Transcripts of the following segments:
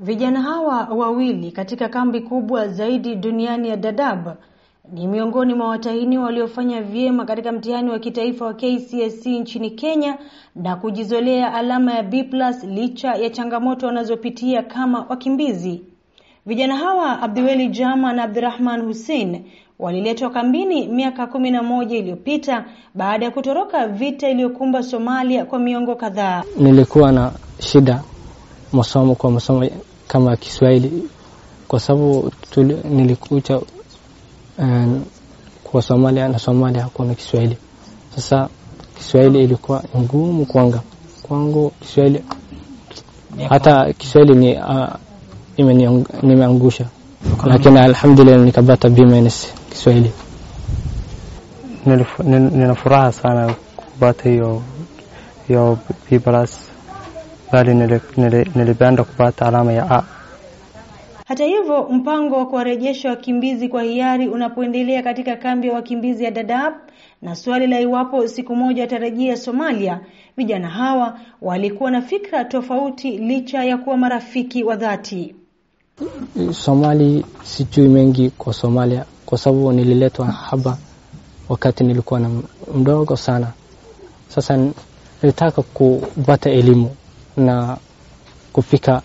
Vijana hawa wawili katika kambi kubwa zaidi duniani ya Dadaab ni miongoni mwa watahiniwa waliofanya vyema katika mtihani wa kitaifa wa KCSE nchini Kenya na kujizolea alama ya B+ licha ya changamoto wanazopitia kama wakimbizi. Vijana hawa Abdiweli Jama na Abdirahman Hussein waliletwa kambini miaka kumi na moja iliyopita baada ya kutoroka vita iliyokumba Somalia kwa miongo kadhaa. Nilikuwa na shida masomo kwa masomo kama Kiswahili kwa sababu nilikuja um, kwa Somalia na Somalia hakuna Kiswahili. Sasa Kiswahili ilikuwa ngumu kwanga kwangu Kiswahili, hata Kiswahili ni uh, nimeangusha, lakini alhamdulillah nikapata B- Kiswahili. Nina furaha sana kupata hiyo hiyo B+, bali nilipenda kupata alama ya A. Hata hivyo, mpango wa kuwarejesha wakimbizi kwa hiari unapoendelea katika kambi ya wakimbizi ya Dadaab na swali la iwapo siku moja watarejea Somalia, vijana hawa walikuwa na fikra tofauti licha ya kuwa marafiki wa dhati. Somali sijui mengi kwa Somalia kwa sababu nililetwa hapa wakati nilikuwa na mdogo sana. Sasa nilitaka kupata elimu na kufika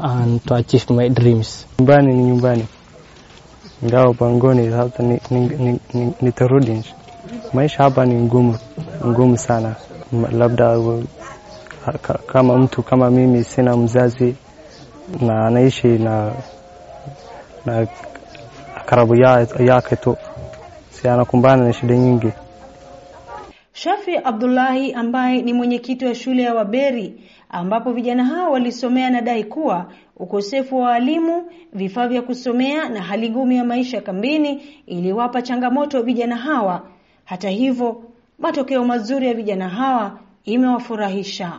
and to achieve my dreams. Nyumbani ni nyumbani, ingawa pangoni sasa nitarudi. Ni, ni, ni maisha hapa ni ngumu ngumu sana, labda kama mtu kama mimi sina mzazi na anaishi na na karibu yake tu, si anakumbana na shida nyingi. Shafi Abdullahi ambaye ni mwenyekiti wa shule ya Waberi ambapo vijana hao walisomea, anadai kuwa ukosefu wa walimu, vifaa vya kusomea na hali ngumu ya maisha kambini iliwapa changamoto vijana hawa. Hata hivyo, matokeo mazuri ya vijana hawa imewafurahisha.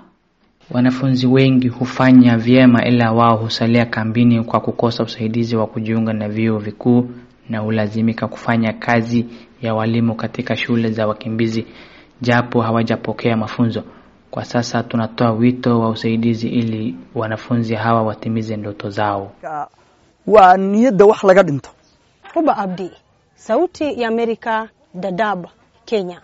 Wanafunzi wengi hufanya vyema, ila wao husalia kambini kwa kukosa usaidizi wa kujiunga na vyuo vikuu na hulazimika kufanya kazi ya walimu katika shule za wakimbizi japo hawajapokea mafunzo. Kwa sasa tunatoa wito wa usaidizi ili wanafunzi hawa watimize ndoto zao. waa niyada wax laga dhinto Huba Abdi, Sauti ya Amerika, Dadaab, Kenya.